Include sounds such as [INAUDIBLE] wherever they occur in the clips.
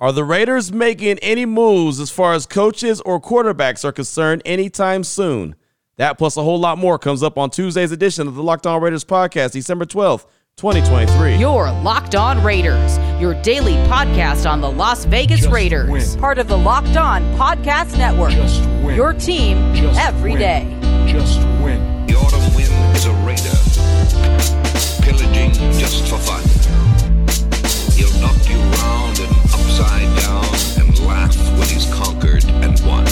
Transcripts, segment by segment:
Are the Raiders making any moves as far as coaches or quarterbacks are concerned anytime soon? That plus a whole lot more comes up on Tuesday's edition of the Locked On Raiders podcast, December 12th, 2023. Your Locked On Raiders, your daily podcast on the Las Vegas Just Raiders, win. part of the Locked On Podcast Network. Just win. Your team every day. Just every win. day. Just win. The autumn wind is a raider, pillaging just for fun. And laugh when he's conquered and won.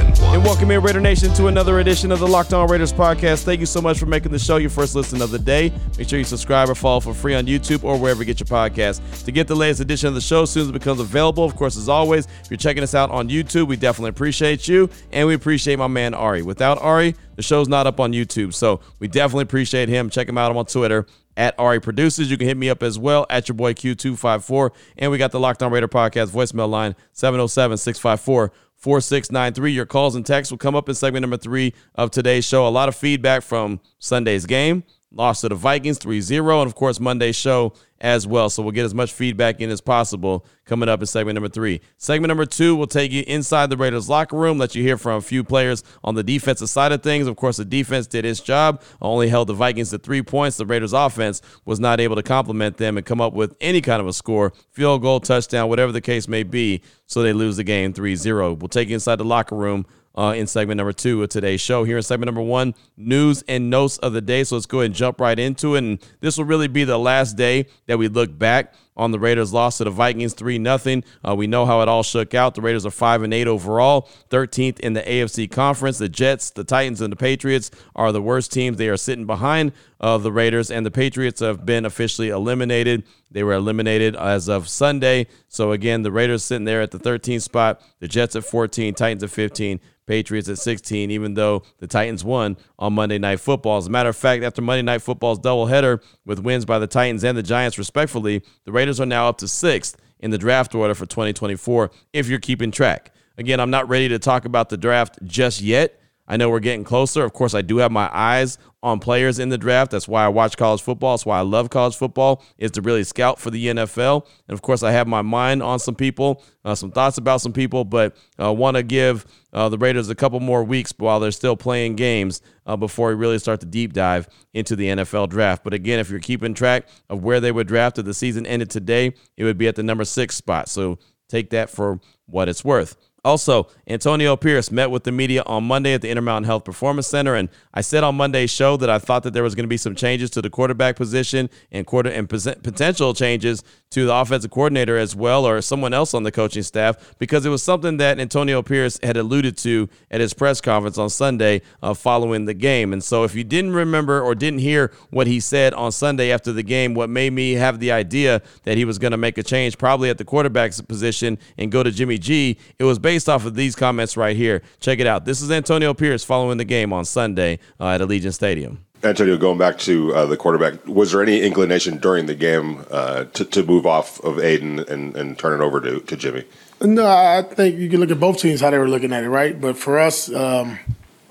And won. And welcome in, Raider Nation, to another edition of the Locked On Raiders podcast. Thank you so much for making the show your first listen of the day. Make sure you subscribe or follow for free on YouTube or wherever you get your podcast to get the latest edition of the show as soon as it becomes available. Of course, as always, if you're checking us out on YouTube, we definitely appreciate you, and we appreciate my man Ari. Without Ari, the show's not up on YouTube, so we definitely appreciate him. Check him out I'm on Twitter at Ari Producers. You can hit me up as well at your boy Q254. And we got the Locked On Raider podcast voicemail line 707 654 4693. Your calls and texts will come up in segment number three of today's show. A lot of feedback from Sunday's game, lost to the Vikings 3 0, and of course, Monday's show as well. So we'll get as much feedback in as possible coming up in segment number three. Segment number two will take you inside the Raiders locker room, let you hear from a few players on the defensive side of things. Of course, the defense did its job, only held the Vikings to three points. The Raiders offense was not able to complement them and come up with any kind of a score, field goal, touchdown, whatever the case may be. So they lose the game 3 0. We'll take you inside the locker room uh, in segment number two of today's show. Here in segment number one, news and notes of the day. So let's go ahead and jump right into it. And this will really be the last day that we look back on the Raiders' loss to the Vikings 3 0. Uh, we know how it all shook out. The Raiders are 5 and 8 overall, 13th in the AFC Conference. The Jets, the Titans, and the Patriots are the worst teams. They are sitting behind uh, the Raiders, and the Patriots have been officially eliminated. They were eliminated as of Sunday. So again, the Raiders sitting there at the 13th spot, the Jets at 14, Titans at 15. Patriots at 16, even though the Titans won on Monday Night Football. As a matter of fact, after Monday Night Football's doubleheader with wins by the Titans and the Giants, respectfully, the Raiders are now up to sixth in the draft order for 2024, if you're keeping track. Again, I'm not ready to talk about the draft just yet. I know we're getting closer. Of course, I do have my eyes on players in the draft. That's why I watch college football. That's why I love college football is to really scout for the NFL. And of course, I have my mind on some people, uh, some thoughts about some people, but uh, want to give uh, the Raiders a couple more weeks while they're still playing games uh, before we really start to deep dive into the NFL draft. But again, if you're keeping track of where they would draft if the season ended today, it would be at the number six spot. So take that for what it's worth. Also, Antonio Pierce met with the media on Monday at the Intermountain Health Performance Center, and I said on Monday's show that I thought that there was going to be some changes to the quarterback position and quarter and potential changes to the offensive coordinator as well, or someone else on the coaching staff, because it was something that Antonio Pierce had alluded to at his press conference on Sunday uh, following the game. And so, if you didn't remember or didn't hear what he said on Sunday after the game, what made me have the idea that he was going to make a change, probably at the quarterback's position, and go to Jimmy G, it was based off of these comments right here. Check it out. This is Antonio Pierce following the game on Sunday uh, at Allegiant Stadium. Antonio, going back to uh, the quarterback, was there any inclination during the game uh, to, to move off of Aiden and, and turn it over to, to Jimmy? No, I think you can look at both teams how they were looking at it, right? But for us, um,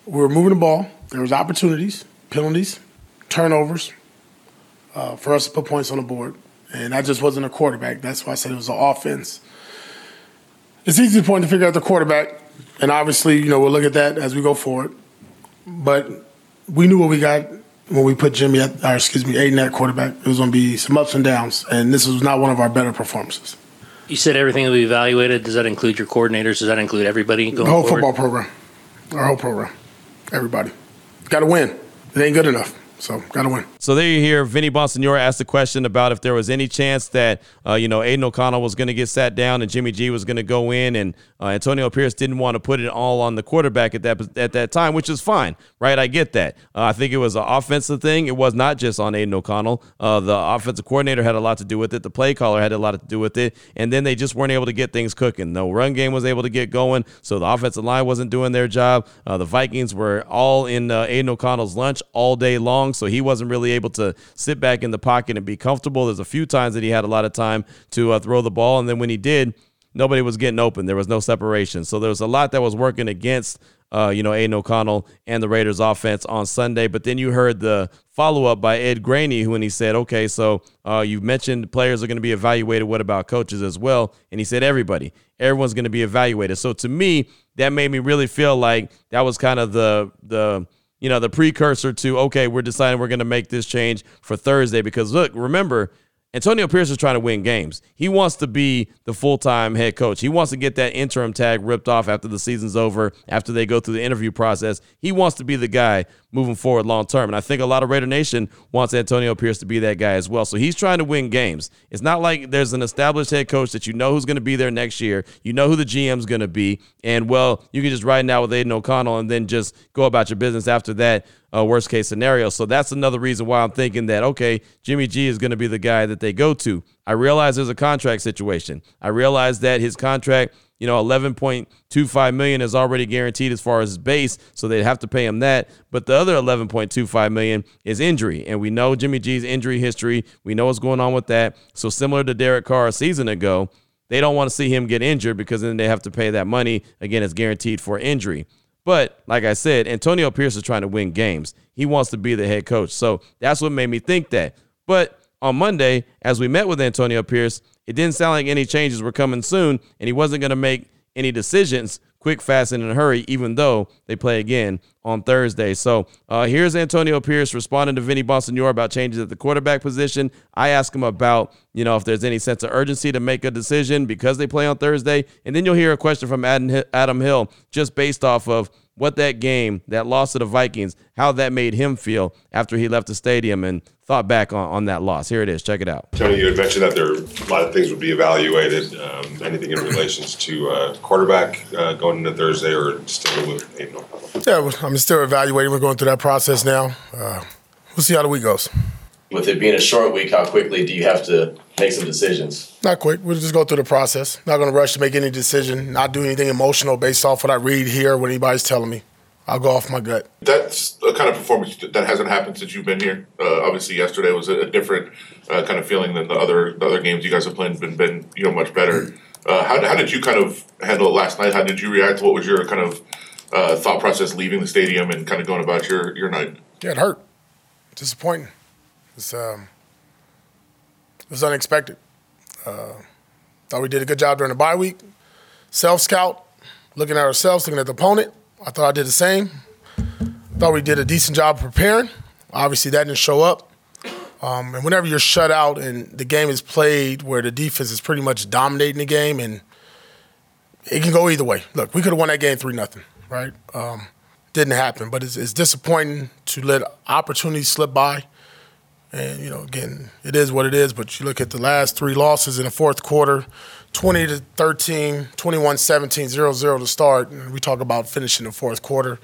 we were moving the ball. There was opportunities, penalties, turnovers uh, for us to put points on the board, and that just wasn't a quarterback. That's why I said it was an offense. It's easy to point to figure out the quarterback, and obviously, you know, we'll look at that as we go forward. But we knew what we got when we put Jimmy at, or excuse me, Aiden at quarterback. It was going to be some ups and downs, and this was not one of our better performances. You said everything will be evaluated. Does that include your coordinators? Does that include everybody going The whole forward? football program, our whole program, everybody. Got to win. It ain't good enough, so got to win. So there you hear Vinny Bonsignore asked the question about if there was any chance that uh, you know Aiden O'Connell was going to get sat down and Jimmy G was going to go in, and uh, Antonio Pierce didn't want to put it all on the quarterback at that at that time, which is fine, right? I get that. Uh, I think it was an offensive thing. It was not just on Aiden O'Connell. Uh, the offensive coordinator had a lot to do with it. The play caller had a lot to do with it, and then they just weren't able to get things cooking. No run game was able to get going, so the offensive line wasn't doing their job. Uh, the Vikings were all in uh, Aiden O'Connell's lunch all day long, so he wasn't really able to sit back in the pocket and be comfortable. There's a few times that he had a lot of time to uh, throw the ball, and then when he did, nobody was getting open. There was no separation. So there was a lot that was working against uh, you know, Aiden O'Connell and the Raiders offense on Sunday. But then you heard the follow up by Ed Graney when he said, okay, so uh, you mentioned players are going to be evaluated. What about coaches as well? And he said, everybody, everyone's going to be evaluated. So to me, that made me really feel like that was kind of the, the, you know, the precursor to, okay, we're deciding we're going to make this change for Thursday because look, remember, Antonio Pierce is trying to win games. He wants to be the full time head coach. He wants to get that interim tag ripped off after the season's over, after they go through the interview process. He wants to be the guy moving forward long term. And I think a lot of Raider Nation wants Antonio Pierce to be that guy as well. So he's trying to win games. It's not like there's an established head coach that you know who's going to be there next year. You know who the GM's going to be. And, well, you can just ride now with Aiden O'Connell and then just go about your business after that uh, worst case scenario. So that's another reason why I'm thinking that, okay, Jimmy G is going to be the guy that they go to. I realize there's a contract situation. I realize that his contract, you know, 11.25 million is already guaranteed as far as his base, so they'd have to pay him that. But the other 11.25 million is injury, and we know Jimmy G's injury history. We know what's going on with that. So similar to Derek Carr a season ago, they don't want to see him get injured because then they have to pay that money. Again, it's guaranteed for injury. But like I said, Antonio Pierce is trying to win games. He wants to be the head coach. So that's what made me think that. But on Monday, as we met with Antonio Pierce, it didn't sound like any changes were coming soon, and he wasn't going to make any decisions quick, fast, and in a hurry, even though they play again on Thursday. So uh, here's Antonio Pierce responding to Vinny Bonsignore about changes at the quarterback position. I ask him about, you know, if there's any sense of urgency to make a decision because they play on Thursday. And then you'll hear a question from Adam Hill just based off of what that game, that loss to the Vikings, how that made him feel after he left the stadium and thought back on, on that loss. Here it is. Check it out. Tony, you had mentioned that there are a lot of things would be evaluated. Um, anything in relations to uh, quarterback uh, going into Thursday or still with Aiden Yeah, I'm still evaluating. We're going through that process now. Uh, we'll see how the week goes. With it being a short week, how quickly do you have to make some decisions? Not quick. We'll just go through the process. Not going to rush to make any decision. Not do anything emotional based off what I read here, what anybody's telling me. I'll go off my gut. That's a kind of performance that hasn't happened since you've been here. Uh, obviously, yesterday was a, different uh, kind of feeling than the other the other games you guys have played. Been been you know much better. Uh, how, how did you kind of handle it last night? How did you react? What was your kind of uh, thought process leaving the stadium and kind of going about your your night? Yeah, it hurt. Disappointing. It's um, it was unexpected. Uh, thought we did a good job during the bye week. Self scout, looking at ourselves, looking at the opponent I thought I did the same. Thought we did a decent job preparing. Obviously, that didn't show up. Um, and whenever you're shut out and the game is played where the defense is pretty much dominating the game, and it can go either way. Look, we could have won that game three nothing, right? Um, didn't happen, but it's, it's disappointing to let opportunities slip by. And, you know, again, it is what it is, but you look at the last three losses in the fourth quarter 20 to 13, 21 17, 0 0 to start. And we talk about finishing the fourth quarter.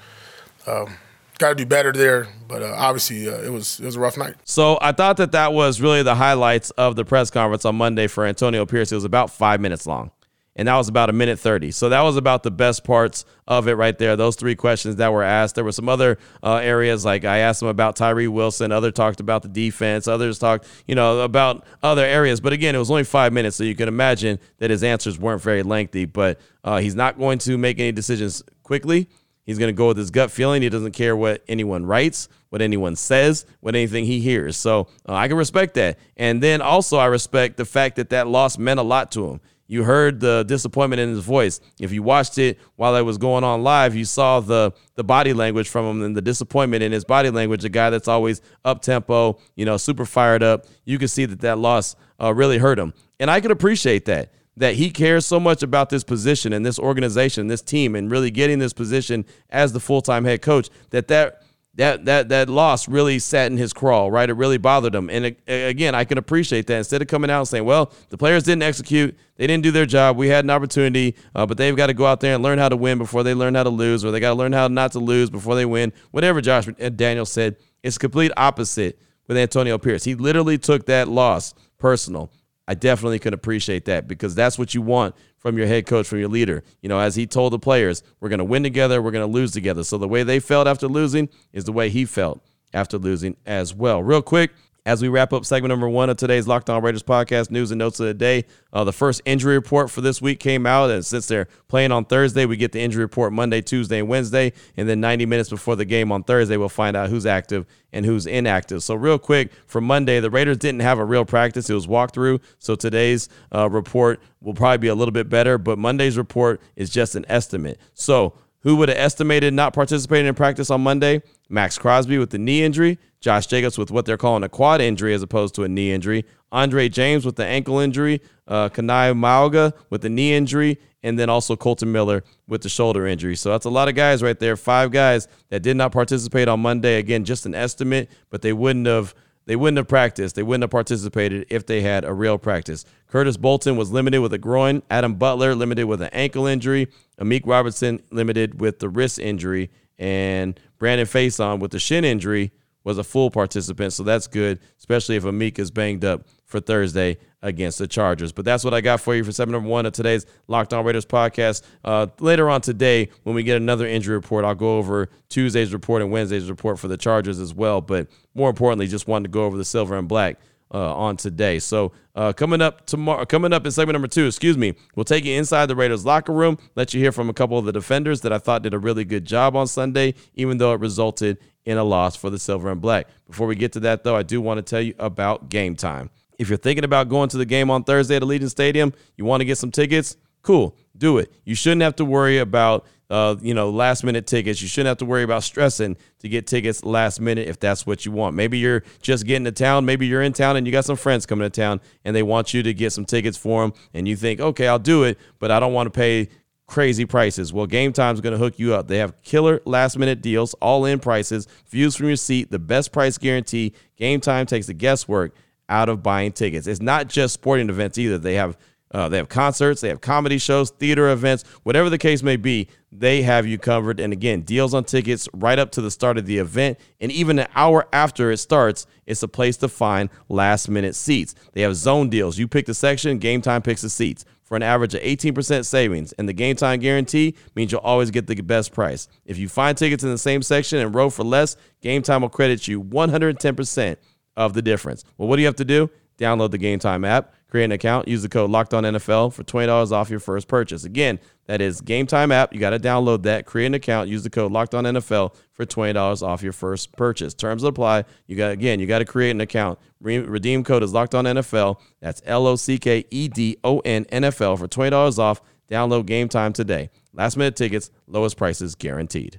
Um, Got to do better there, but uh, obviously uh, it was it was a rough night. So I thought that that was really the highlights of the press conference on Monday for Antonio Pierce. It was about five minutes long and that was about a minute 30. So that was about the best parts of it right there. Those three questions that were asked. There were some other uh, areas like I asked them about Tyree Wilson. Other talked about the defense. Others talked, you know, about other areas. But again, it was only five minutes, so you can imagine that his answers weren't very lengthy. But uh, he's not going to make any decisions quickly. He's going to go with his gut feeling. He doesn't care what anyone writes, what anyone says, what anything he hears. So uh, I can respect that. And then also, I respect the fact that that loss meant a lot to him. You heard the disappointment in his voice. If you watched it while it was going on live, you saw the the body language from him and the disappointment in his body language. A guy that's always up tempo, you know, super fired up. You can see that that loss uh, really hurt him, and I could appreciate that. That he cares so much about this position and this organization, this team, and really getting this position as the full time head coach. That that that that that loss really sat in his crawl, right? It really bothered him. And again, I can appreciate that. Instead of coming out and saying, "Well, the players didn't execute, they didn't do their job. We had an opportunity, uh, but they've got to go out there and learn how to win before they learn how to lose, or they got to learn how not to lose before they win." Whatever Josh Daniel said, it's complete opposite with Antonio Pierce. He literally took that loss personal. I definitely can appreciate that because that's what you want from your head coach, from your leader. You know, as he told the players, we're going to win together, we're going to lose together. So the way they felt after losing is the way he felt after losing as well. Real quick, As we wrap up segment number one of today's Locked On Raiders podcast, news and notes of the day, uh, the first injury report for this week came out. And since they're playing on Thursday, we get the injury report Monday, Tuesday, and Wednesday. And then 90 minutes before the game on Thursday, we'll find out who's active and who's inactive. So, real quick, for Monday, the Raiders didn't have a real practice, it was walkthrough. So, today's uh, report will probably be a little bit better, but Monday's report is just an estimate. So, who would have estimated not participating in practice on Monday? Maxx Crosby with the knee injury, Josh Jacobs with what they're calling a quad injury as opposed to a knee injury, Andre James with the ankle injury, uh, Kana'i Mauga with the knee injury, and then also Kolton Miller with the shoulder injury. So that's a lot of guys right there. Five guys that did not participate on Monday. Again, just an estimate, but they wouldn't have they wouldn't have practiced. They wouldn't have participated if they had a real practice. Curtis Bolton was limited with a groin. Adam Butler limited with an ankle injury. Amik Robertson limited with the wrist injury. And Brandon Facyson with the shin injury was a full participant. So that's good, especially if Amik is banged up for Thursday against the Chargers. But that's what I got for you for seven number one of today's Locked On Raiders podcast. Uh, later on today, when we get another injury report, I'll go over Tuesday's report and Wednesday's report for the Chargers as well. But more importantly, just wanted to go over the silver and black. Uh, on today. So uh, coming up tomorrow, coming up in segment number two, excuse me, we'll take you inside the Raiders locker room, let you hear from a couple of the defenders that I thought did a really good job on Sunday, even though it resulted in a loss for the silver and black. Before we get to that, though, I do want to tell you about game time. If you're thinking about going to the game on Thursday at Allegiant Stadium, you want to get some tickets, cool, do it. You shouldn't have to worry about uh, you know, last minute tickets. You shouldn't have to worry about stressing to get tickets last minute if that's what you want. Maybe you're just getting to town. Maybe you're in town and you got some friends coming to town and they want you to get some tickets for them. And you think, okay, I'll do it, but I don't want to pay crazy prices. Well, Game Time is going to hook you up. They have killer last minute deals, all in prices, views from your seat, the best price guarantee. Game Time takes the guesswork out of buying tickets. It's not just sporting events either. They have uh, they have concerts, they have comedy shows, theater events, whatever the case may be, they have you covered. And again, deals on tickets right up to the start of the event. And even an hour after it starts, it's a place to find last minute seats. They have zone deals. You pick the section, game time picks the seats for an average of 18% savings. And the game time guarantee means you'll always get the best price. If you find tickets in the same section and row for less, game time will credit you 110% of the difference. Well, what do you have to do? Download the Game Time app, create an account, use the code Locked On NFL for twenty dollars off your first purchase. Again, that is Game Time app. You got to download that, create an account, use the code Locked On NFL for twenty dollars off your first purchase. Terms apply. You got again, you got to create an account. Re- redeem code is Locked On NFL. That's L O C K E D O N NFL for twenty dollars off. Download Game Time today. Last minute tickets, lowest prices guaranteed.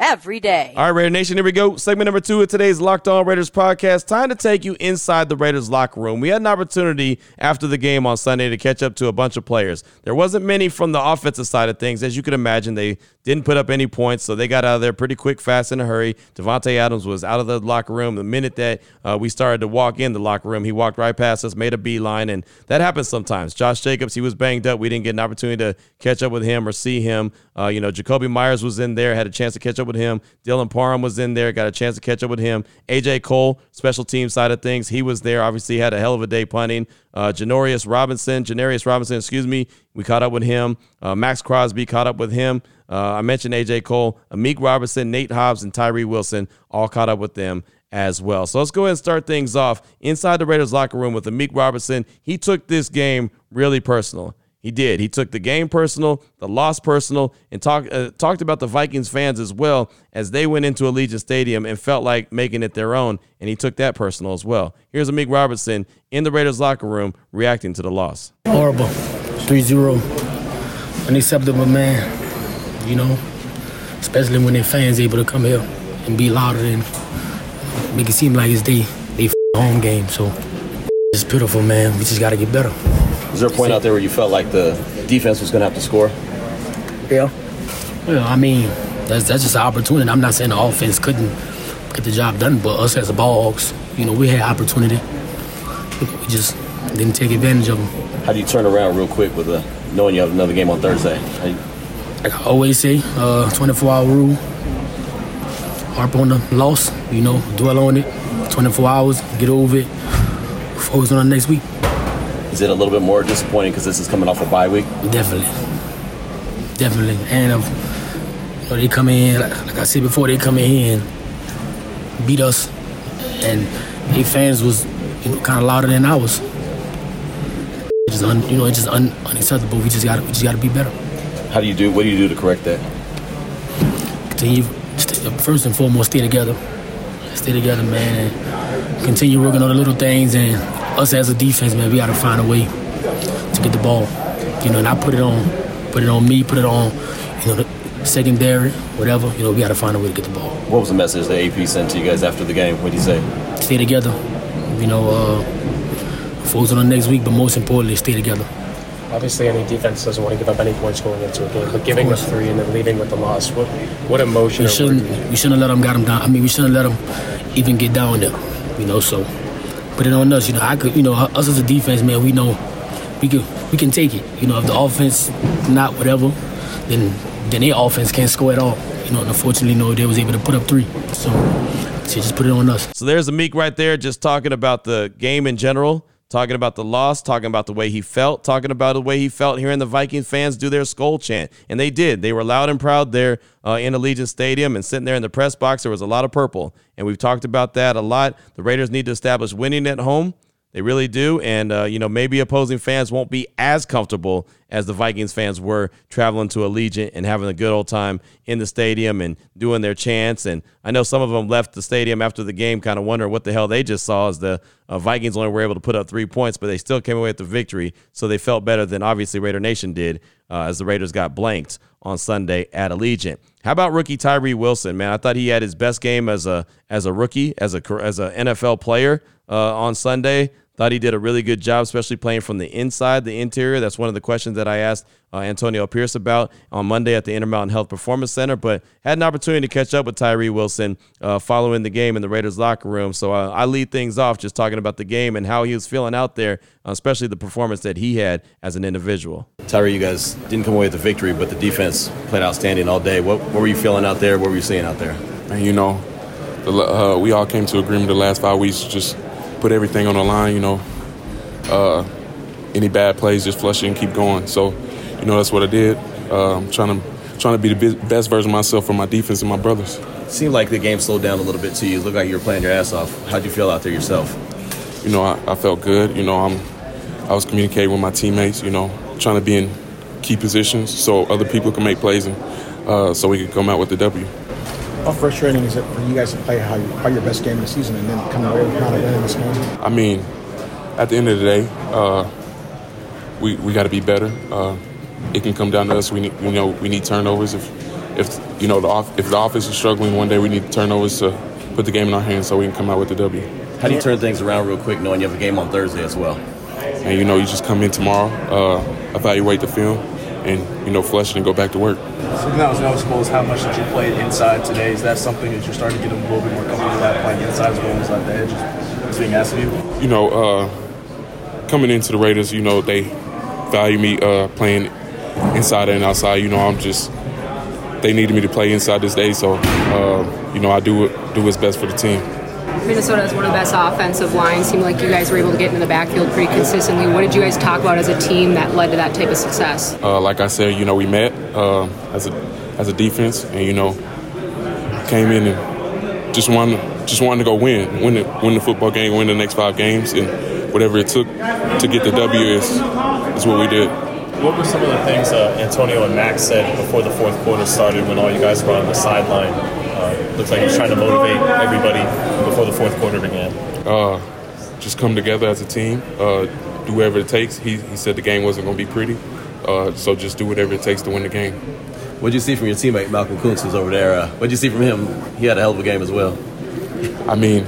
every day. All right, Raider Nation, here we go. Segment number two of today's Locked On Raiders podcast. Time to take you inside the Raiders locker room. We had an opportunity after the game on Sunday to catch up to a bunch of players. There wasn't many from the offensive side of things. As you can imagine, they didn't put up any points, so they got out of there pretty quick, fast, in a hurry. Davante Adams was out of the locker room the minute that uh, we started to walk in the locker room. He walked right past us, made a beeline, and that happens sometimes. Josh Jacobs, he was banged up. We didn't get an opportunity to catch up with him or see him. Uh, you know, Jakobi Meyers was in there, had a chance to catch up with him. Dylan Parham was in there, got a chance to catch up with him. AJ Cole, special team side of things, he was there. Obviously, had a hell of a day punting. Uh, Janarius Robinson, Janarius Robinson, excuse me, we caught up with him. Uh, Maxx Crosby caught up with him. Uh, I mentioned AJ Cole, Amik Robertson, Nate Hobbs, and Tyree Wilson all caught up with them as well. So let's go ahead and start things off inside the Raiders locker room with Amik Robertson. He took this game really personal. He did. He took the game personal, the loss personal, and talk, uh, talked about the Vikings fans as well as they went into Allegiant Stadium and felt like making it their own. And he took that personal as well. Here's Amik Robertson in the Raiders locker room reacting to the loss. Horrible. 3 0. Unacceptable, man. You know, especially when their fans able to come here and be louder and make it seem like it's they home game. So it's pitiful, man. We just got to get better. Was there a point out there where you felt like the defense was going to have to score? Yeah. Well, I mean, that's that's just an opportunity. I'm not saying the offense couldn't get the job done, but us as a ball hawks, you know, we had opportunity. We just didn't take advantage of them. How do you turn around real quick with a, knowing you have another game on Thursday? How you- Like I always say, uh, 24 hour rule. Harp on the loss, you know, dwell on it. 24 hours, get over it. Focus on the next week. Is it a little bit more disappointing because this is coming off a bye week? Definitely, definitely. And um, you know, they come in like, like I said before, they come in here and beat us, and their fans was you know kind of louder than ours. It's just un, you know it's just un, unacceptable. We just got we just got to be better. How do you do? What do you do to correct that? Continue first and foremost, stay together, stay together, man, and continue working on the little things. And us as a defense, man, we got to find a way to get the ball. You know, and I put it on, put it on me, put it on, you know, the secondary, whatever. You know, we got to find a way to get the ball. What was the message that AP sent to you guys after the game? What did he say? Stay together. You know, uh, focus on the next week, but most importantly, stay together. Obviously, any defense doesn't want to give up any points going into a game, but giving us three and then leaving with the loss, what what emotion? We shouldn't. We shouldn't have let them got them down. I mean, we shouldn't let them even get down there. You know, so put it on us. You know, I could. You know, us as a defense, man, we know we can we can take it. You know, if the offense not whatever, then then their offense can't score at all. You know, unfortunately, no, they was able to put up three. So, so just put it on us. So there's Amik right there just talking about the game in general, talking about the loss, talking about the way he felt, talking about the way he felt hearing the Viking fans do their skull chant. And they did. They were loud and proud there uh, in Allegiant Stadium and sitting there in the press box. There was a lot of purple. And we've talked about that a lot. The Raiders need to establish winning at home. They really do. And, uh, you know, maybe opposing fans won't be as comfortable as the Vikings fans were traveling to Allegiant and having a good old time in the stadium and doing their chants. And I know some of them left the stadium after the game kind of wondering what the hell they just saw as the uh, Vikings only were able to put up three points, but they still came away with the victory. So they felt better than obviously Raider Nation did uh, as the Raiders got blanked on Sunday at Allegiant. How about rookie Tyree Wilson, man? I thought he had his best game as a as a rookie, as a as a NFL player uh, on Sunday. Thought he did a really good job, especially playing from the inside, the interior. That's one of the questions that I asked uh, Antonio Pierce about on Monday at the Intermountain Health Performance Center. But had an opportunity to catch up with Tyree Wilson uh, following the game in the Raiders locker room. So uh, I lead things off just talking about the game and how he was feeling out there, uh, especially the performance that he had as an individual. Tyree, you guys didn't come away with the victory, but the defense played outstanding all day. What, what were you feeling out there? What were you seeing out there? And you know, the, uh, we all came to agreement the last five weeks just put everything on the line. You know, uh, any bad plays, just flush it and keep going. So, you know, that's what I did. Uh, I'm trying to trying to be the best version of myself for my defense and my brothers. Seemed like the game slowed down a little bit to you. It looked like you were playing your ass off. How'd you feel out there yourself? You know, I, I felt good. You know, I'm I was communicating with my teammates. You know, trying to be in key positions so other people can make plays and uh, so we could come out with the W. How frustrating is it for you guys to play how, you, how your best game of the season and then come away with not a win in this game? I mean, at the end of the day, uh, we we got to be better. Uh, it can come down to us. We need, you know, we need turnovers. If if you know the off, if the offense is struggling one day, we need turnovers to put the game in our hands so we can come out with the W. How do you turn things around real quick, knowing you have a game on Thursday as well? And you know, you just come in tomorrow, uh, evaluate the film, and you know, flush it and go back to work. Something that was noticeable is how much that you played inside today. Is that something that you're starting to get a little bit more comfortable at playing inside as well as at the edge? It's being asked of you. You know, uh, coming into the Raiders, you know, they value me uh, playing inside and outside. You know, I'm just they needed me to play inside this day, so uh, you know, I do do what's best for the team. Minnesota has one of the best offensive lines. Seemed like you guys were able to get into the backfield pretty consistently. What did you guys talk about as a team that led to that type of success? Uh, like I said, you know, we met uh, as a as a defense, and you know, came in and just wanted just wanted to go win, win the win the football game, win the next five games, and whatever it took to get the W is is what we did. What were some of the things uh, Antonio and Max said before the fourth quarter started when all you guys were on the sideline? Uh, looks like he's trying to motivate everybody before the fourth quarter began. Uh, just come together as a team, uh, do whatever it takes. He, he said the game wasn't going to be pretty, uh, so just do whatever it takes to win the game. What'd you see from your teammate Malcolm Koonce, who's over there? Uh, what'd you see from him? He had a hell of a game as well. I mean,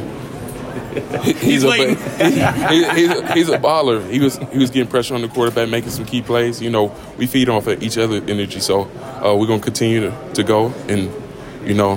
he- [LAUGHS] he's, a [LAUGHS] he- he- he's, he's a baller. He was he was getting pressure on the quarterback, making some key plays. You know, we feed off of each other energy, so uh, we're gonna continue to, to go and you know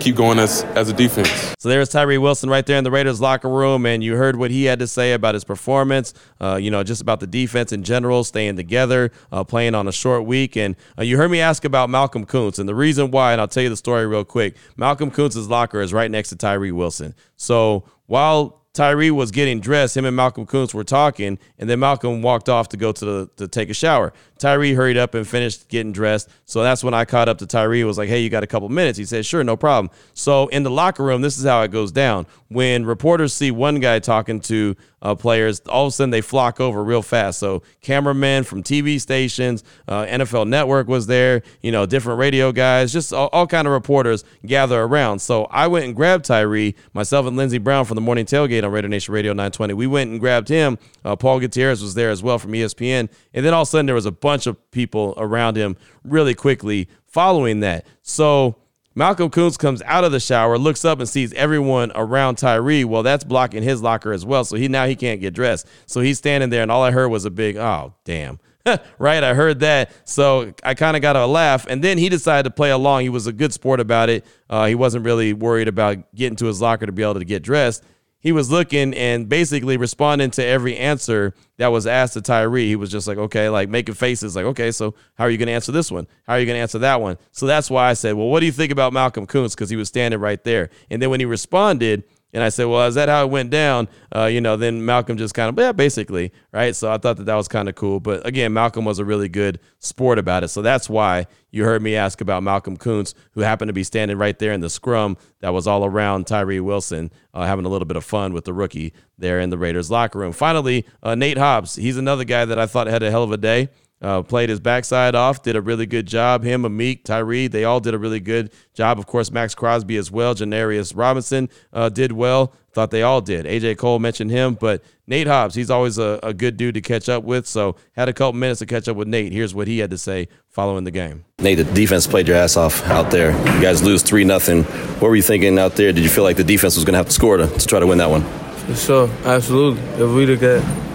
keep going as as a defense. So there's Tyree Wilson right there in the Raiders locker room, and you heard what he had to say about his performance. Uh, you know, just about the defense in general, staying together, uh, playing on a short week, and uh, you heard me ask about Malcolm Koonce, and the reason why, and I'll tell you the story real quick. Malcolm Koonce's locker is right next to Tyree Wilson. So while Tyree was getting dressed. Him and Malcolm Koonce were talking, and then Malcolm walked off to go to the to take a shower. Tyree hurried up and finished getting dressed. So that's when I caught up to Tyree. Was like, "Hey, you got a couple minutes?" He said, "Sure, no problem." So in the locker room, this is how it goes down. When reporters see one guy talking to uh, players, all of a sudden they flock over real fast. So cameramen from TV stations, uh, NFL Network was there. You know, different radio guys, just all, all kind of reporters gather around. So I went and grabbed Tyree, myself and Lindsey Brown from the morning tailgate on Raider Nation Radio 920. We went and grabbed him. Uh, Paul Gutierrez was there as well from ESPN. And then all of a sudden there was a bunch of people around him really quickly following that. So Malcolm Koonce comes out of the shower, looks up and sees everyone around Tyree. Well, that's blocking his locker as well. So he now he can't get dressed. So he's standing there, and all I heard was a big, oh, damn. [LAUGHS] right? I heard that. So I kind of got a laugh. And then he decided to play along. He was a good sport about it. Uh, he wasn't really worried about getting to his locker to be able to get dressed. He was looking and basically responding to every answer that was asked to Tyree. He was just like, okay, like making faces, like, okay, so how are you going to answer this one? How are you going to answer that one? So that's why I said, well, what do you think about Malcolm Koonce? Because he was standing right there. And then when he responded, and I said, well, is that how it went down? Uh, you know, then Malcolm just kind of, yeah, basically, right? So I thought that that was kind of cool. But again, Malcolm was a really good sport about it. So that's why you heard me ask about Malcolm Koonce, who happened to be standing right there in the scrum that was all around Tyree Wilson, uh, having a little bit of fun with the rookie there in the Raiders locker room. Finally, uh, Nate Hobbs. He's another guy that I thought had a hell of a day. Uh, played his backside off, did a really good job. Him, Amik, Tyree, they all did a really good job. Of course, Maxx Crosby as well. Janarius Robinson uh, did well. Thought they all did. AJ Cole mentioned him, but Nate Hobbs, he's always a, a good dude to catch up with. So had a couple minutes to catch up with Nate. Here's what he had to say following the game. Nate, the defense played your ass off out there. You guys lose three nothing. What were you thinking out there? Did you feel like the defense was going to have to score to, to try to win that one? For sure, absolutely. If we look at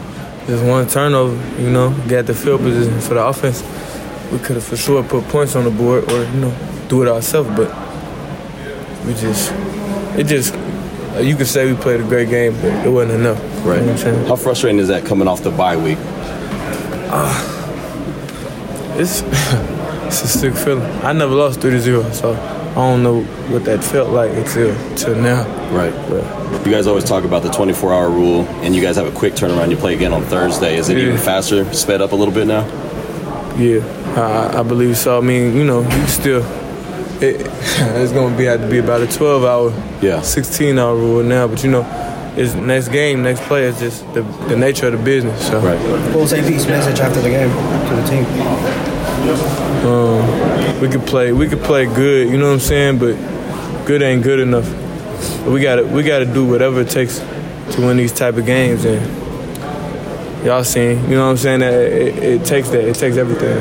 just one turnover, you know, got the field position for the offense, we could have for sure put points on the board or, you know, do it ourselves. But we just, it just, you could say we played a great game, but it wasn't enough. Right. You know what I'm saying? How frustrating is that coming off the bye week? Uh, it's, [LAUGHS] it's a sick feeling. I never lost 3 0, so I don't know what that felt like until, until now. Right. But, You guys always talk about the 24 hour rule, and you guys have a quick turnaround. You play again on Thursday. Is it Yeah. even faster, sped up a little bit now? Yeah, I, I believe so. I mean, you know, you still, it, [LAUGHS] it's going to be have to be about a 12 hour, yeah, 16 hour rule now. But you know, it's next game, next play is just the, the nature of the business. So. Right. What was AP's message after the game to the team? Um, we could play, we could play good. You know what I'm saying? But good ain't good enough. But we got to we got to do whatever it takes to win these type of games. And y'all seen, you know what I'm saying? That it, it takes that. It takes everything.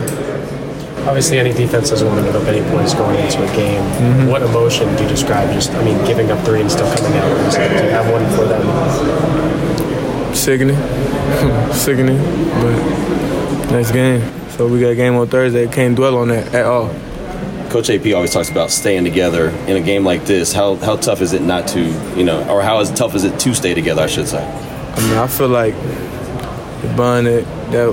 Obviously, any defense doesn't want to give up any points going into a game. Mm-hmm. What emotion do you describe? Just, I mean, giving up three and still coming out. Do you have one for them? Sickening, [LAUGHS] sickening. But next game. So we got a game on Thursday. Can't dwell on that at all. Coach AP always talks about staying together in a game like this. How how tough is it not to, you know, or how as tough is it to stay together? I should say. I mean, I feel like the bond that, that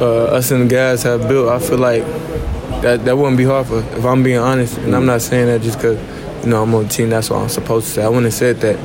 uh, us and the guys have built, I feel like that that wouldn't be hard for. If I'm being honest, and I'm not saying that just because you know I'm on the team. That's what I'm supposed to say. I wouldn't have said that.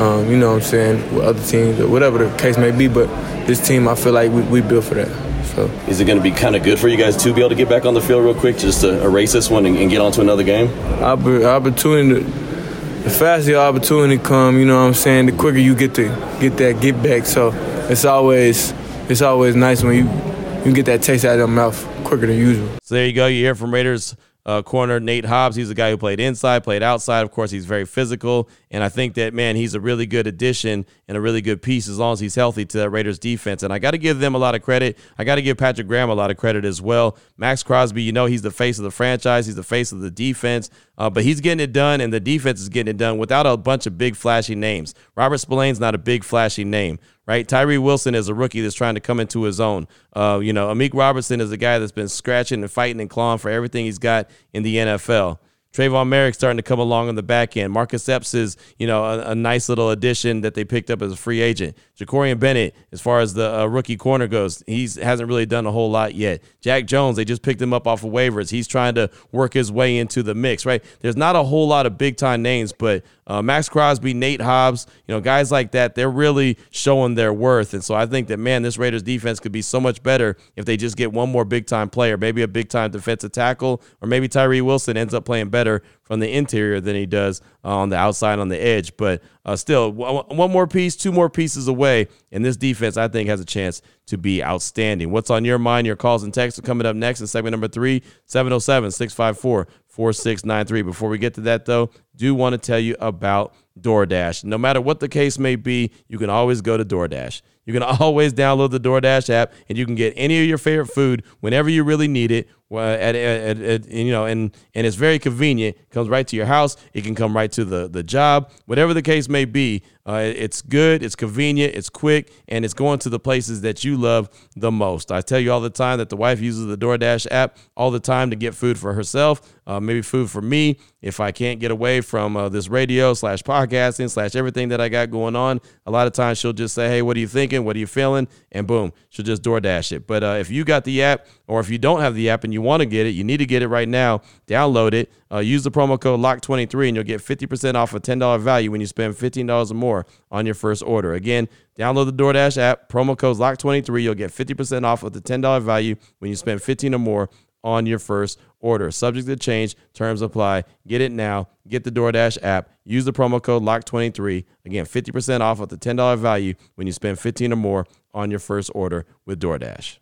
Um, you know what I'm saying with other teams or whatever the case may be. But this team, I feel like we, we built for that. So Is it going to be kind of good for you guys to be able to get back on the field real quick, just to erase this one and, and get on to another game? Oppor- opportunity, the faster your opportunity come, you know what I'm saying, the quicker you get to get that get back. So it's always it's always nice when you you get that taste out of your mouth quicker than usual. So there you go. You hear from Raiders uh, corner Nate Hobbs. He's a guy who played inside, played outside. Of course, he's very physical, and I think that man, he's a really good addition and a really good piece as long as he's healthy to that Raiders defense. And I got to give them a lot of credit. I got to give Patrick Graham a lot of credit as well. Maxx Crosby, you know, he's the face of the franchise. He's the face of the defense, uh, but he's getting it done, and the defense is getting it done without a bunch of big flashy names. Robert Spillane's not a big flashy name right? Tyree Wilson is a rookie that's trying to come into his own. Uh, you know, Amik Robertson is a guy that's been scratching and fighting and clawing for everything he's got in the NFL. Tre'von Moehrig starting to come along on the back end. Marcus Epps is, you know, a, a nice little addition that they picked up as a free agent. Jakorian Bennett, as far as the uh, rookie corner goes, he hasn't really done a whole lot yet. Jack Jones, they just picked him up off of waivers. He's trying to work his way into the mix, right? There's not a whole lot of big time names, but uh, Maxx Crosby, Nate Hobbs, you know, guys like that, they're really showing their worth. And so I think that, man, this Raiders defense could be so much better if they just get one more big time player, maybe a big time defensive tackle, or maybe Tyree Wilson ends up playing better from the interior than he does uh, on the outside on the edge. But uh, still, one more piece, two more pieces away, and this defense, I think, has a chance to be outstanding. What's on your mind? Your calls and texts are coming up next in segment number three, 707 654 4693. Before we get to that, though, do want to tell you about DoorDash. No matter what the case may be, you can always go to DoorDash. You can [LAUGHS] always download the DoorDash app and you can get any of your favorite food whenever you really need it. At, at, at, you know, and and it's very convenient. It comes right to your house. It can come right to the the job. Whatever the case may be, uh, it's good. It's convenient. It's quick, and it's going to the places that you love the most. I tell you all the time that the wife uses the DoorDash app all the time to get food for herself, uh, maybe food for me if I can't get away from uh, this radio slash podcasting slash everything that I got going on. A lot of times she'll just say, "Hey, what are you thinking? What are you feeling?" And boom, she'll just DoorDash it. But uh, if you got the app, or if you don't have the app and you want to get it, you need to get it right now. Download it. Uh, use the promo code LOCK23 and you'll get 50% off a $10 value when you spend $15 or more on your first order. Again, download the DoorDash app, promo code LOCK23. You'll get 50% off with the $10 value when you spend 15 or more on your first order. Subject to change, terms apply. Get it now. Get the DoorDash app. Use the promo code LOCK23. Again, 50% off with the $10 value when you spend 15 or more on your first order with DoorDash.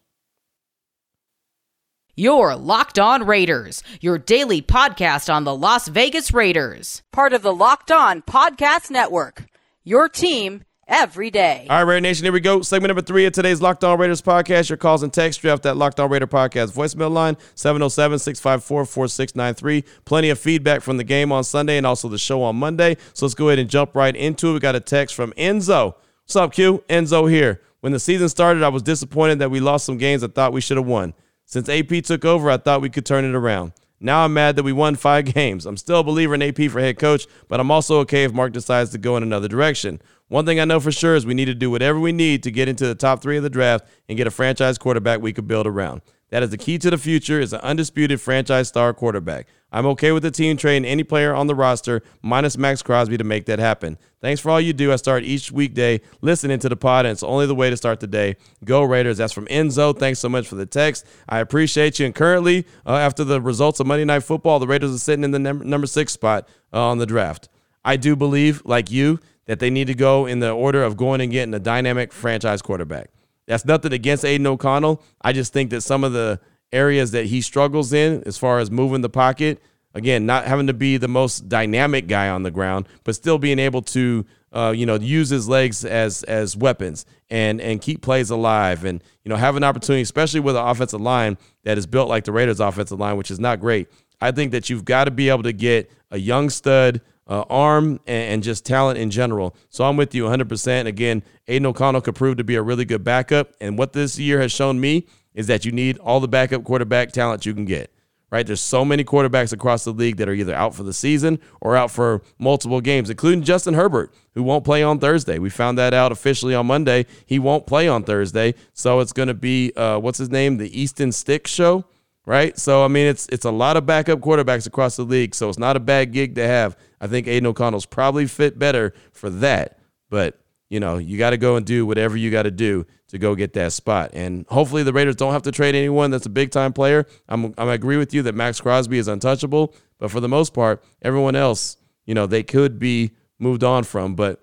Your Locked On Raiders, your daily podcast on the Las Vegas Raiders. Part of the Locked On Podcast Network. Your team every day. All right, Raider Nation, here we go. Segment number three of today's Locked On Raiders podcast. Your calls and text draft that Locked On Raider podcast voicemail line 707 654 4693. Plenty of feedback from the game on Sunday and also the show on Monday. So let's go ahead and jump right into it. We got a text from Enzo. What's up, Q? Enzo here. When the season started, I was disappointed that we lost some games I thought we should have won. Since AP took over, I thought we could turn it around. Now I'm mad that we won five [LAUGHS] games. I'm still a believer in AP for head coach, but I'm also okay if Mark decides to go in another direction. One thing I know for sure is we need to do whatever we need to get into the top three of the draft and get a franchise quarterback we could build around. That is the key to the future is an undisputed franchise star quarterback. I'm okay with the team trading any player on the roster minus Maxx Crosby to make that happen. Thanks for all you do. I start each weekday listening to the pod, and it's only the way to start the day. Go Raiders. That's from Enzo. Thanks so much for the text. I appreciate you. And currently, uh, after the results of Monday Night Football, the Raiders are sitting in the number, number six spot uh, on the draft. I do believe, like you, that they need to go in the order of going and getting a dynamic franchise quarterback. That's nothing against Aiden O'Connell. I just think that some of the areas that he struggles in, as far as moving the pocket, again, not having to be the most dynamic guy on the ground, but still being able to, uh, you know, use his legs as as weapons and and keep plays alive, and you know, have an opportunity, especially with an offensive line that is built like the Raiders' offensive line, which is not great. I think that you've got to be able to get a young stud uh, arm and, and, just talent in general. So I'm with you 100%. Again, Aiden O'Connell could prove to be a really good backup. And what this year has shown me is that you need all the backup quarterback talent you can get. Right? There's so many quarterbacks across the league that are either out for the season or out for multiple games, including Justin Herbert, who won't play on Thursday. We found that out officially on Monday. He won't play on Thursday. So it's going to be, uh, what's his name? The Easton Stick Show right? So I mean, it's it's a lot of backup quarterbacks across the league, so it's not a bad gig to have. I think Aiden O'Connell's probably fit better for that, but you know, you got to go and do whatever you got to do to go get that spot. And hopefully, the Raiders don't have to trade anyone that's a big time player. I'm I agree with you that Maxx Crosby is untouchable, but for the most part, everyone else, you know, they could be moved on from, but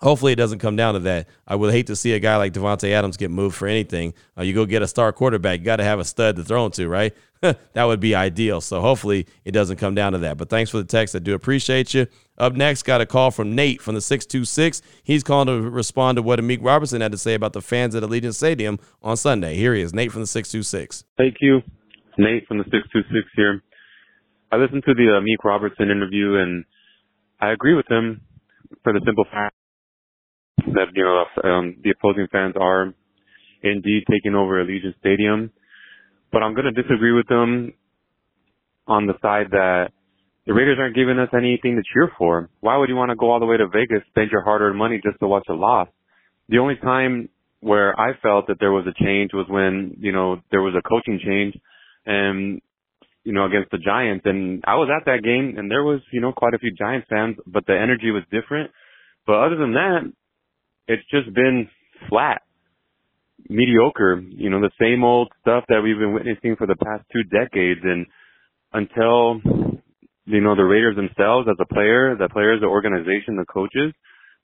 Hopefully, it doesn't come down to that. I would hate to see a guy like Davante Adams get moved for anything. Uh, you go get a star quarterback, you got to have a stud to throw into, right? [LAUGHS] that would be ideal. So hopefully, it doesn't come down to that. But thanks for the text. I do appreciate you. Up next, got a call from Nate from the 626. He's calling to respond to what Amik Robertson had to say about the fans at Allegiant Stadium on Sunday. Here he is, Nate from the 626. Thank you. Nate from the 626 here. I listened to the Amik Robertson interview, and I agree with him for the simple fact that you know um, the opposing fans are indeed taking over Allegiant Stadium, but I'm going to disagree with them on the side that the Raiders aren't giving us anything to cheer for. Why would you want to go all the way to Vegas, spend your hard-earned money just to watch a loss? The only time where I felt that there was a change was when, you know, there was a coaching change and, you know, against the Giants. And I was at that game and there was, you know, quite a few Giants fans, but the energy was different. But other than that, it's just been flat, mediocre, you know, the same old stuff that we've been witnessing for the past two decades. And until, you know, the Raiders themselves as a player, the players, the organization, the coaches,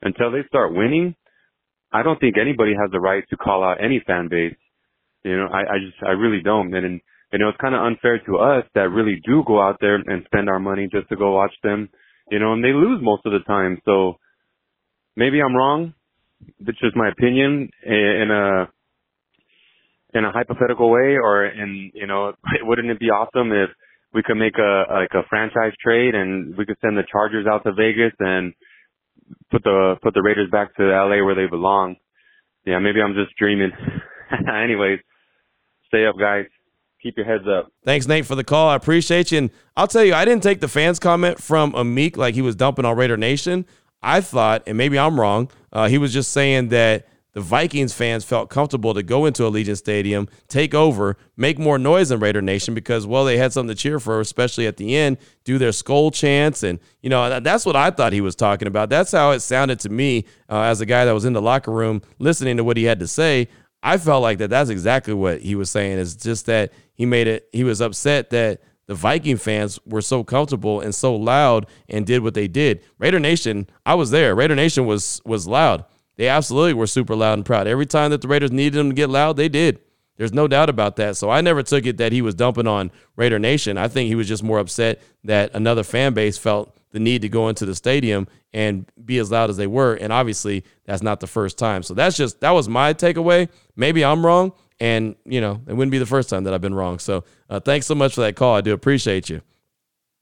until they start winning, I don't think anybody has the right to call out any fan base. You know, I, I just, I really don't. And, and you know, it's kind of unfair to us that really do go out there and spend our money just to go watch them, you know, and they lose most of the time. So maybe I'm wrong. It's just my opinion eh, in a, in a hypothetical way or in, you know, [LAUGHS] wouldn't it be awesome if we could make a, like a franchise trade and we could send the Chargers out to Vegas and put the put the Raiders back to LA where they belong. Yeah, maybe I'm just dreaming. [LAUGHS] Anyways, stay up, guys. Keep your heads up. Thanks, Nate, for the call. I appreciate you. And I'll tell you, I didn't take the fans' comment from Amik like he was dumping on Raider Nation. I thought, and maybe I'm wrong, uh, he was just saying that the Vikings fans felt comfortable to go into Allegiant Stadium, take over, make more noise than Raider Nation because, well, they had something to cheer for, especially at the end, do their skull chants. And, you know, that's what I thought he was talking about. That's how it sounded to me uh, as a guy that was in the locker room listening to what he had to say. I felt like that that's exactly what he was saying. It's just that he made it, he was upset that the Viking fans were so comfortable and so loud and did what they did. Raider Nation, I was there. Raider Nation was was loud. They absolutely were super loud and proud. Every time that the Raiders needed them to get loud, they did. There's no doubt about that. So I never took it that he was dumping on Raider Nation. I think he was just more upset that another fan base felt the need to go into the stadium and be as loud as they were. And obviously, that's not the first time. So that's just that was my takeaway. Maybe I'm wrong, and you know it wouldn't be the first time that I've been wrong. So uh, thanks so much for that call. I do appreciate you.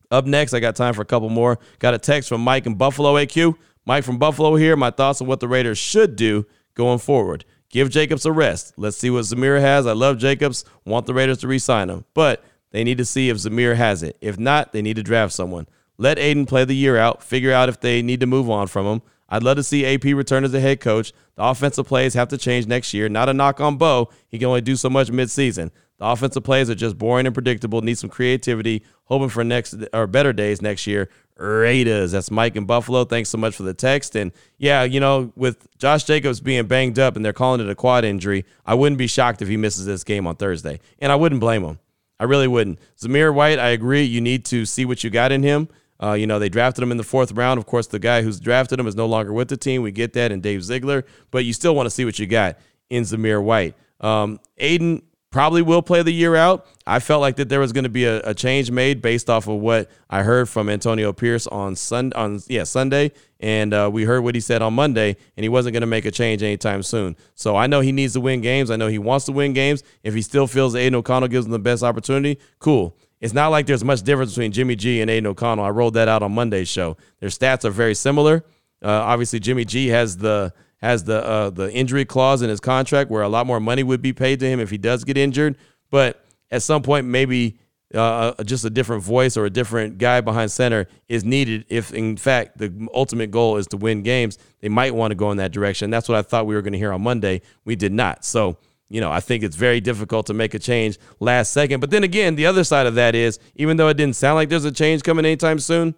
Up next, I got time for a couple more. Got a text from Mike in Buffalo AQ. Mike from Buffalo here. My thoughts on what the Raiders should do going forward. Give Jacobs a rest. Let's see what Zamir has. I love Jacobs. Want the Raiders to re sign him. But they need to see if Zamir has it. If not, they need to draft someone. Let Aidan play the year out, figure out if they need to move on from him. I'd love to see AP return as a head coach. The offensive plays have to change next year. Not a knock on Bo. He can only do so much midseason. The offensive plays are just boring and predictable. Need some creativity. Hoping for next or better days next year. Raiders. That's Mike in Buffalo. Thanks so much for the text. And yeah, you know, with Josh Jacobs being banged up and they're calling it a quad injury, I wouldn't be shocked if he misses this game on Thursday. And I wouldn't blame him. I really wouldn't. Zamir White, I agree. You need to see what you got in him. Uh, you know, they drafted him in the fourth round. Of course, the guy who's drafted him is no longer with the team. We get that, and Dave Ziegler. But you still want to see what you got in Zamir White. Um, Aidan probably will play the year out. I felt like that there was going to be a, a, change made based off of what I heard from Antonio Pierce on Sun on yeah Sunday, and uh, we heard what he said on Monday, and he wasn't going to make a change anytime soon. So I know he needs to win games. I know he wants to win games. If he still feels Aidan O'Connell gives him the best opportunity, cool. It's not like there's much difference between Jimmy G and Aidan O'Connell. I rolled that out on Monday's show. Their stats are very similar. Uh, obviously, Jimmy G has the has the uh, the injury clause in his contract where a lot more money would be paid to him if he does get injured. But at some point, maybe uh, uh, just a different voice or a different guy behind center is needed. If in fact the ultimate goal is to win games, they might want to go in that direction. That's what I thought we were going to hear on Monday. We did not. So you know, I think it's very difficult to make a change last second. But then again, the other side of that is, even though it didn't sound like there's a change coming anytime soon,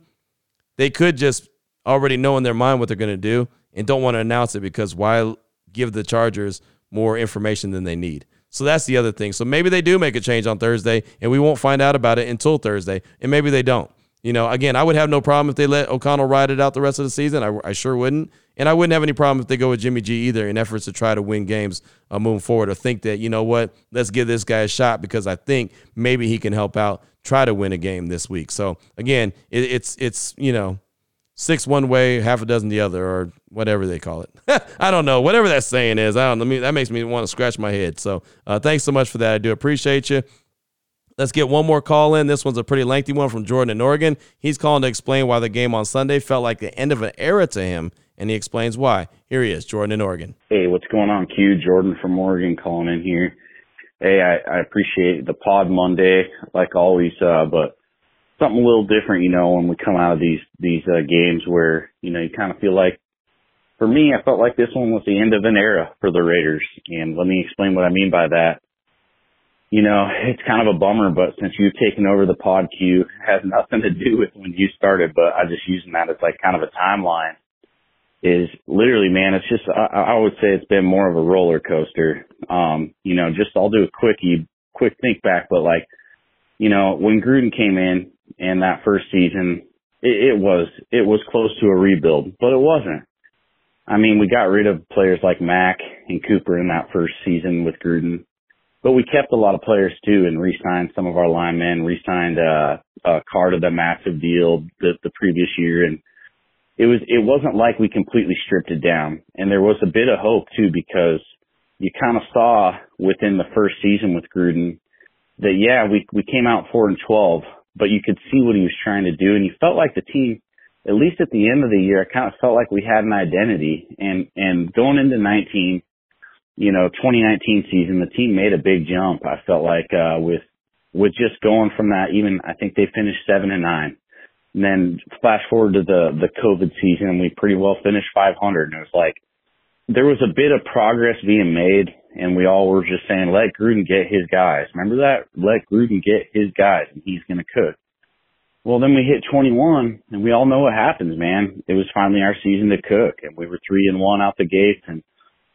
they could just already know in their mind what they're going to do and don't want to announce it because why give the Chargers more information than they need? So that's the other thing. So maybe they do make a change on Thursday and we won't find out about it until Thursday. And maybe they don't. You know, again, I would have no problem if they let O'Connell ride it out the rest of the season. I, I sure wouldn't. And I wouldn't have any problem if they go with Jimmy G either in efforts to try to win games uh, moving forward or think that, you know what, let's give this guy a shot because I think maybe he can help out try to win a game this week. So again, it, it's, it's, you know, six one way, half a dozen the other, or whatever they call it. [LAUGHS] I don't know. Whatever that saying is, I don't. That makes me want to scratch my head. So uh, thanks so much for that. I do appreciate you. Let's get one more call in. This one's a pretty lengthy one from Jordan in Oregon. He's calling to explain why the game on Sunday felt like the end of an era to him, and he explains why. Here he is, Jordan in Oregon. Hey, what's going on, Q? Jordan from Oregon calling in here. Hey, I, I appreciate the pod Monday, like always, uh, but something a little different, you know, when we come out of these these uh, games where you know you kind of feel like. For me, I felt like this one was the end of an era for the Raiders, and let me explain what I mean by that. You know, it's kind of a bummer, but since you've taken over the pod queue, it has nothing to do with when you started, but I just using that as like kind of a timeline is literally, man, it's just, I, I would say it's been more of a roller coaster. Um, you know, just I'll do a quickie, quick think back, but like, you know, when Gruden came in and that first season, it, it was, it was close to a rebuild, but it wasn't. I mean, we got rid of players like Mack and Cooper in that first season with Gruden, but we kept a lot of players too and re-signed some of our linemen, re-signed, uh, uh, Carter, the massive deal the, the previous year. And it was, it wasn't like we completely stripped it down. And there was a bit of hope too because you kind of saw within the first season with Gruden that yeah, we, we came out four and 12, but you could see what he was trying to do. And you felt like the team, at least at the end of the year, I kind of felt like we had an identity and, and going into 19, you know, 2019 season, the team made a big jump. I felt like, uh, with, with just going from that, even I think they finished seven and nine. And then flash forward to the, the COVID season and we pretty well finished 500 and it was like, there was a bit of progress being made and we all were just saying, let Gruden get his guys. Remember that? Let Gruden get his guys and he's going to cook. Well, then we hit 21 and we all know what happens, man. It was finally our season to cook and we were three and one out the gates and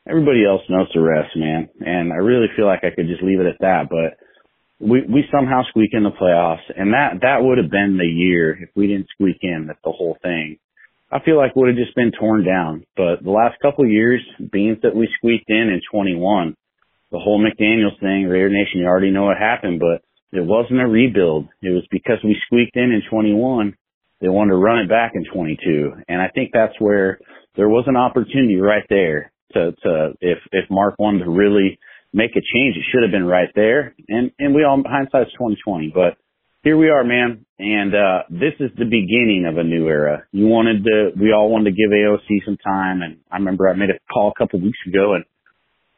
everybody else knows the rest, man. And I really feel like I could just leave it at that, but we, we somehow squeak in the playoffs and that, that would have been the year if we didn't squeak in that the whole thing I feel like would have just been torn down. But the last couple of years, being that we squeaked in in 21, the whole McDaniels thing, Raider Nation, you already know what happened, but it wasn't a rebuild. It was because we squeaked in in 21. They wanted to run it back in 22. And I think that's where there was an opportunity right there to, to, if, if Mark wanted to really make a change, it should have been right there. And, and we all, hindsight's 2020, but here we are, man. And, uh, this is the beginning of a new era. You wanted to, we all wanted to give AOC some time. And I remember I made a call a couple weeks ago and,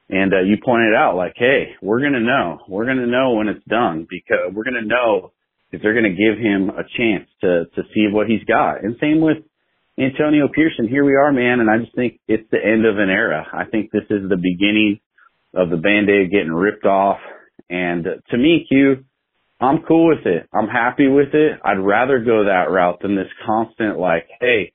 and, uh, you pointed out like, Hey, we're going to know, we're going to know when it's done because we're going to know if they're going to give him a chance to, to see what he's got. And same with Antonio Pearson. Here we are, man. And I just think it's the end of an era. I think this is the beginning of the band-aid getting ripped off. And uh, to me, Q, I'm cool with it. I'm happy with it. I'd rather go that route than this constant like, hey,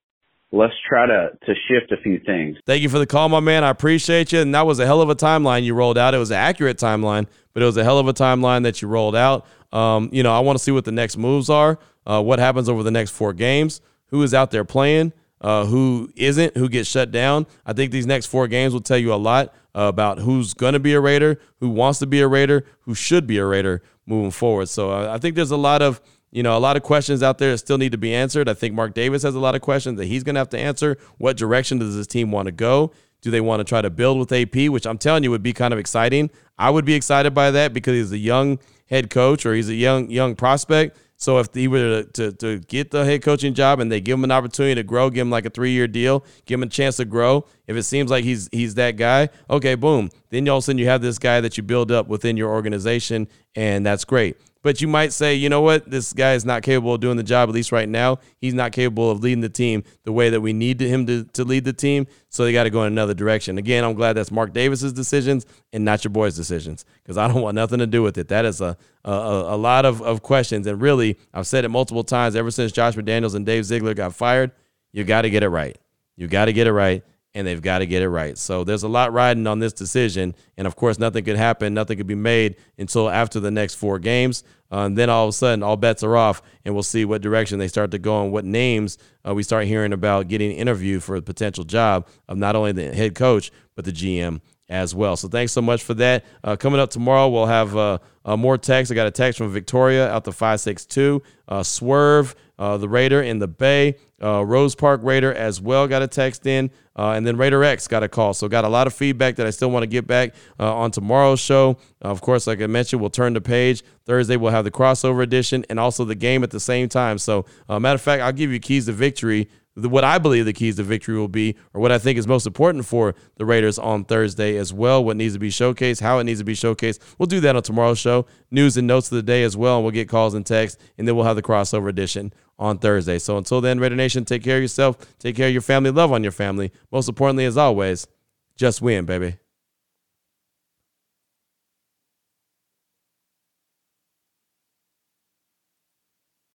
let's try to to shift a few things. Thank you for the call, my man. I appreciate you. And that was a hell of a timeline you rolled out. It was an accurate timeline, but it was a hell of a timeline that you rolled out. Um, you know, I want to see what the next moves are. Uh, what happens over the next four games? Who is out there playing? Uh, who isn't? Who gets shut down? I think these next four games will tell you a lot uh, about who's going to be a Raider, who wants to be a Raider, who should be a Raider moving forward. So I think there's a lot of you know a lot of questions out there that still need to be answered. I think Mark Davis has a lot of questions that he's going to have to answer. What direction does this team want to go? Do they want to try to build with AP, which I'm telling you would be kind of exciting. I would be excited by that because he's a young head coach or he's a young young prospect. So if he were to, to, to, get the head coaching job and they give him an opportunity to grow, give him like a three year deal, give him a chance to grow. If it seems like he's he's that guy, okay, boom. Then all of a sudden you have this guy that you build up within your organization, and that's great. But you might say, you know what, this guy is not capable of doing the job, at least right now. He's not capable of leading the team the way that we need him to, to lead the team. So they got to go in another direction. Again, I'm glad that's Mark Davis's decisions and not your boys' decisions because I don't want nothing to do with it. That is a, a, a lot of, of questions. And really, I've said it multiple times ever since Josh McDaniels and Dave Ziegler got fired, you got to get it right. You got to get it right and they've got to get it right. So there's a lot riding on this decision. And of course, nothing could happen, nothing could be made until after the next four games. Uh, and then all of a sudden, all bets are off, and we'll see what direction they start to go and what names uh, we start hearing about getting interviewed for a potential job of not only the head coach, but the GM as well. So thanks so much for that. Uh, coming up tomorrow, we'll have uh, uh, more text. I got a text from Victoria out the 562. Uh, Swerve, uh, the Raider in the Bay. Uh, Rose Park Raider as well got a text in. Uh, and then Raider X got a call. So got a lot of feedback that I still want to get back uh, on tomorrow's show. Uh, of course, like I mentioned, we'll turn the page. Thursday we'll have the crossover edition and also the game at the same time. So uh, matter of fact, I'll give you keys to victory what I believe the keys to victory will be, or what I think is most important for the Raiders on Thursday as well. What needs to be showcased, how it needs to be showcased. We'll do that on tomorrow's show. News and notes of the day as well, and we'll get calls and texts, and then we'll have the crossover edition on Thursday. So until then, Raider Nation, take care of yourself, take care of your family, love on your family. Most importantly, as always, just win, baby.